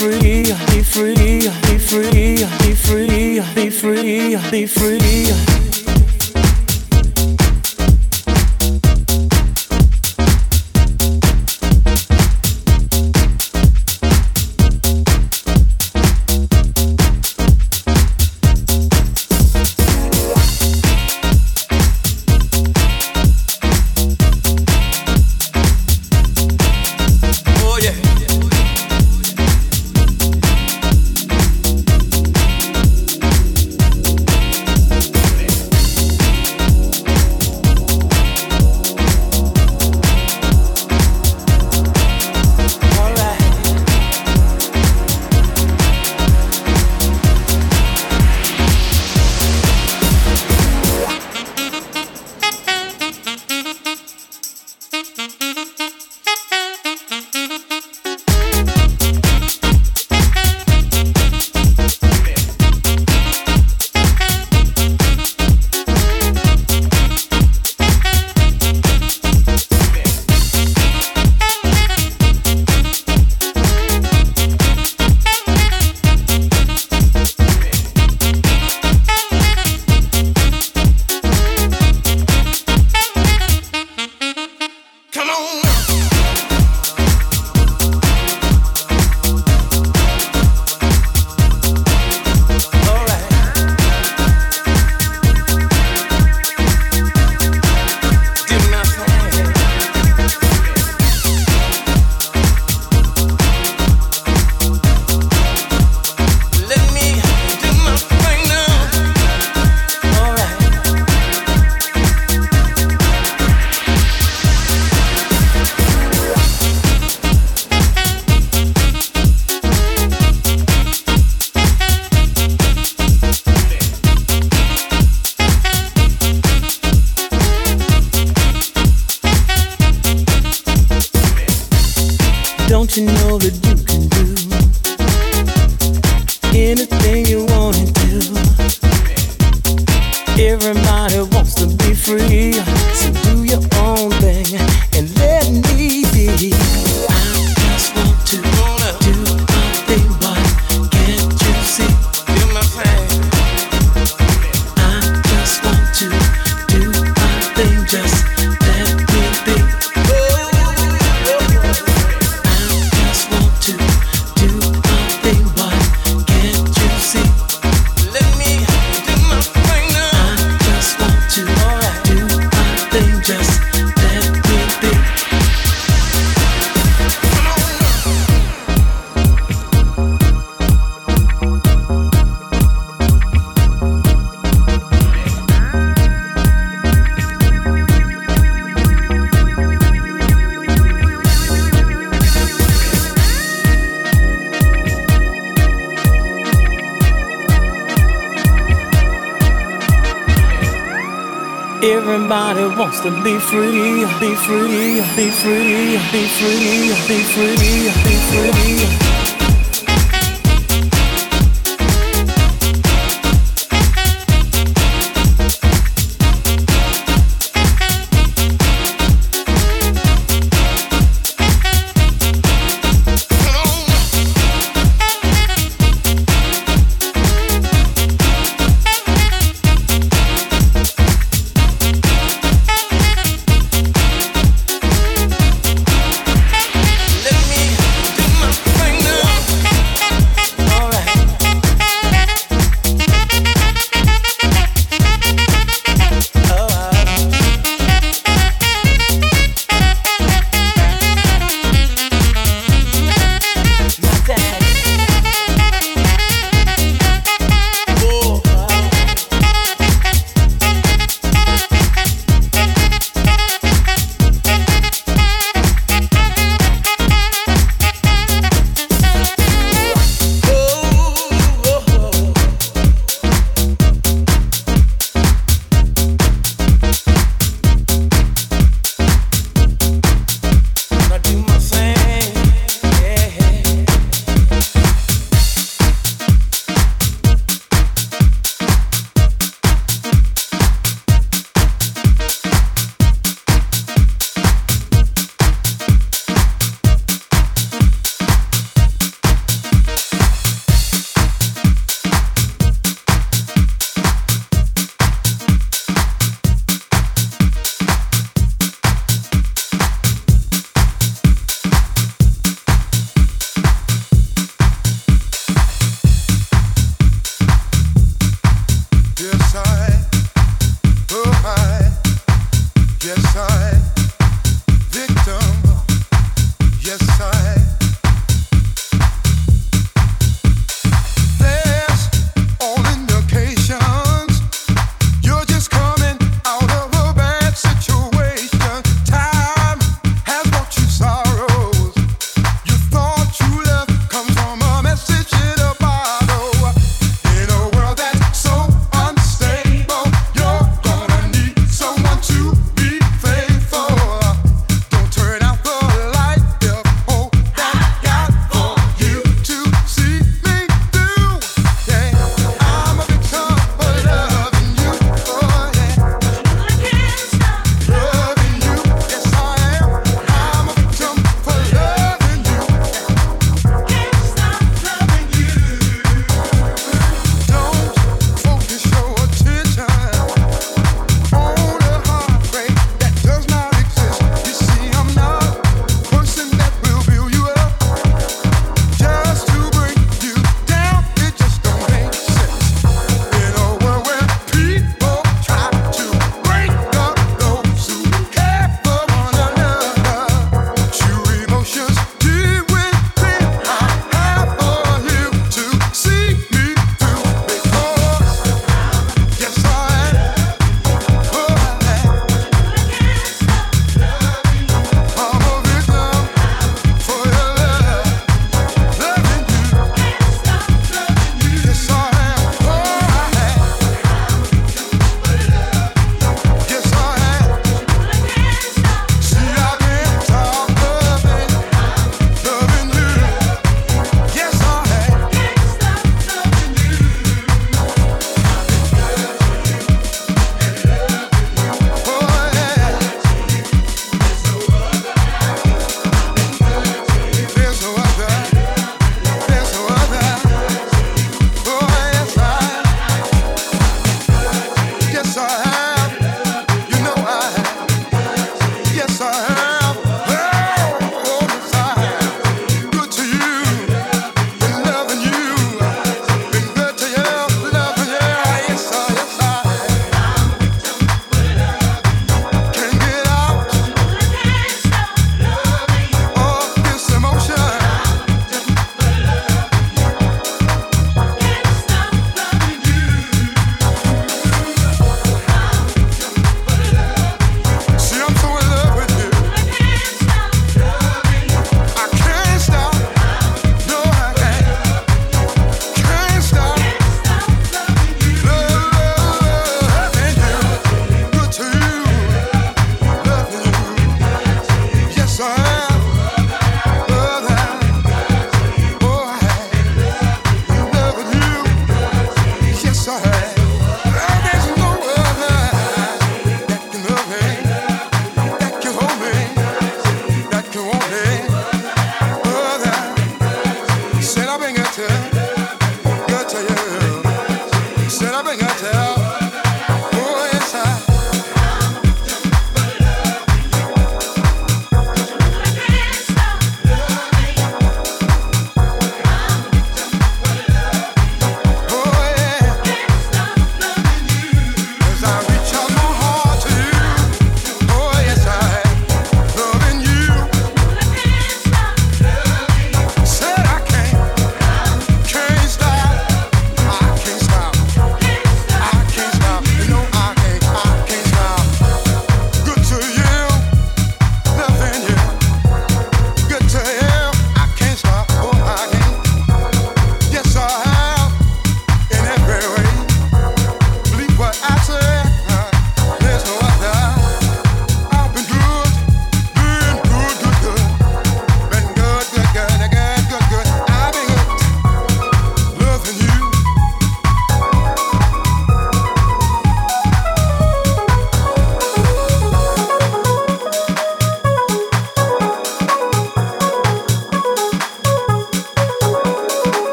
free, be free, be free, be free, be free, be free.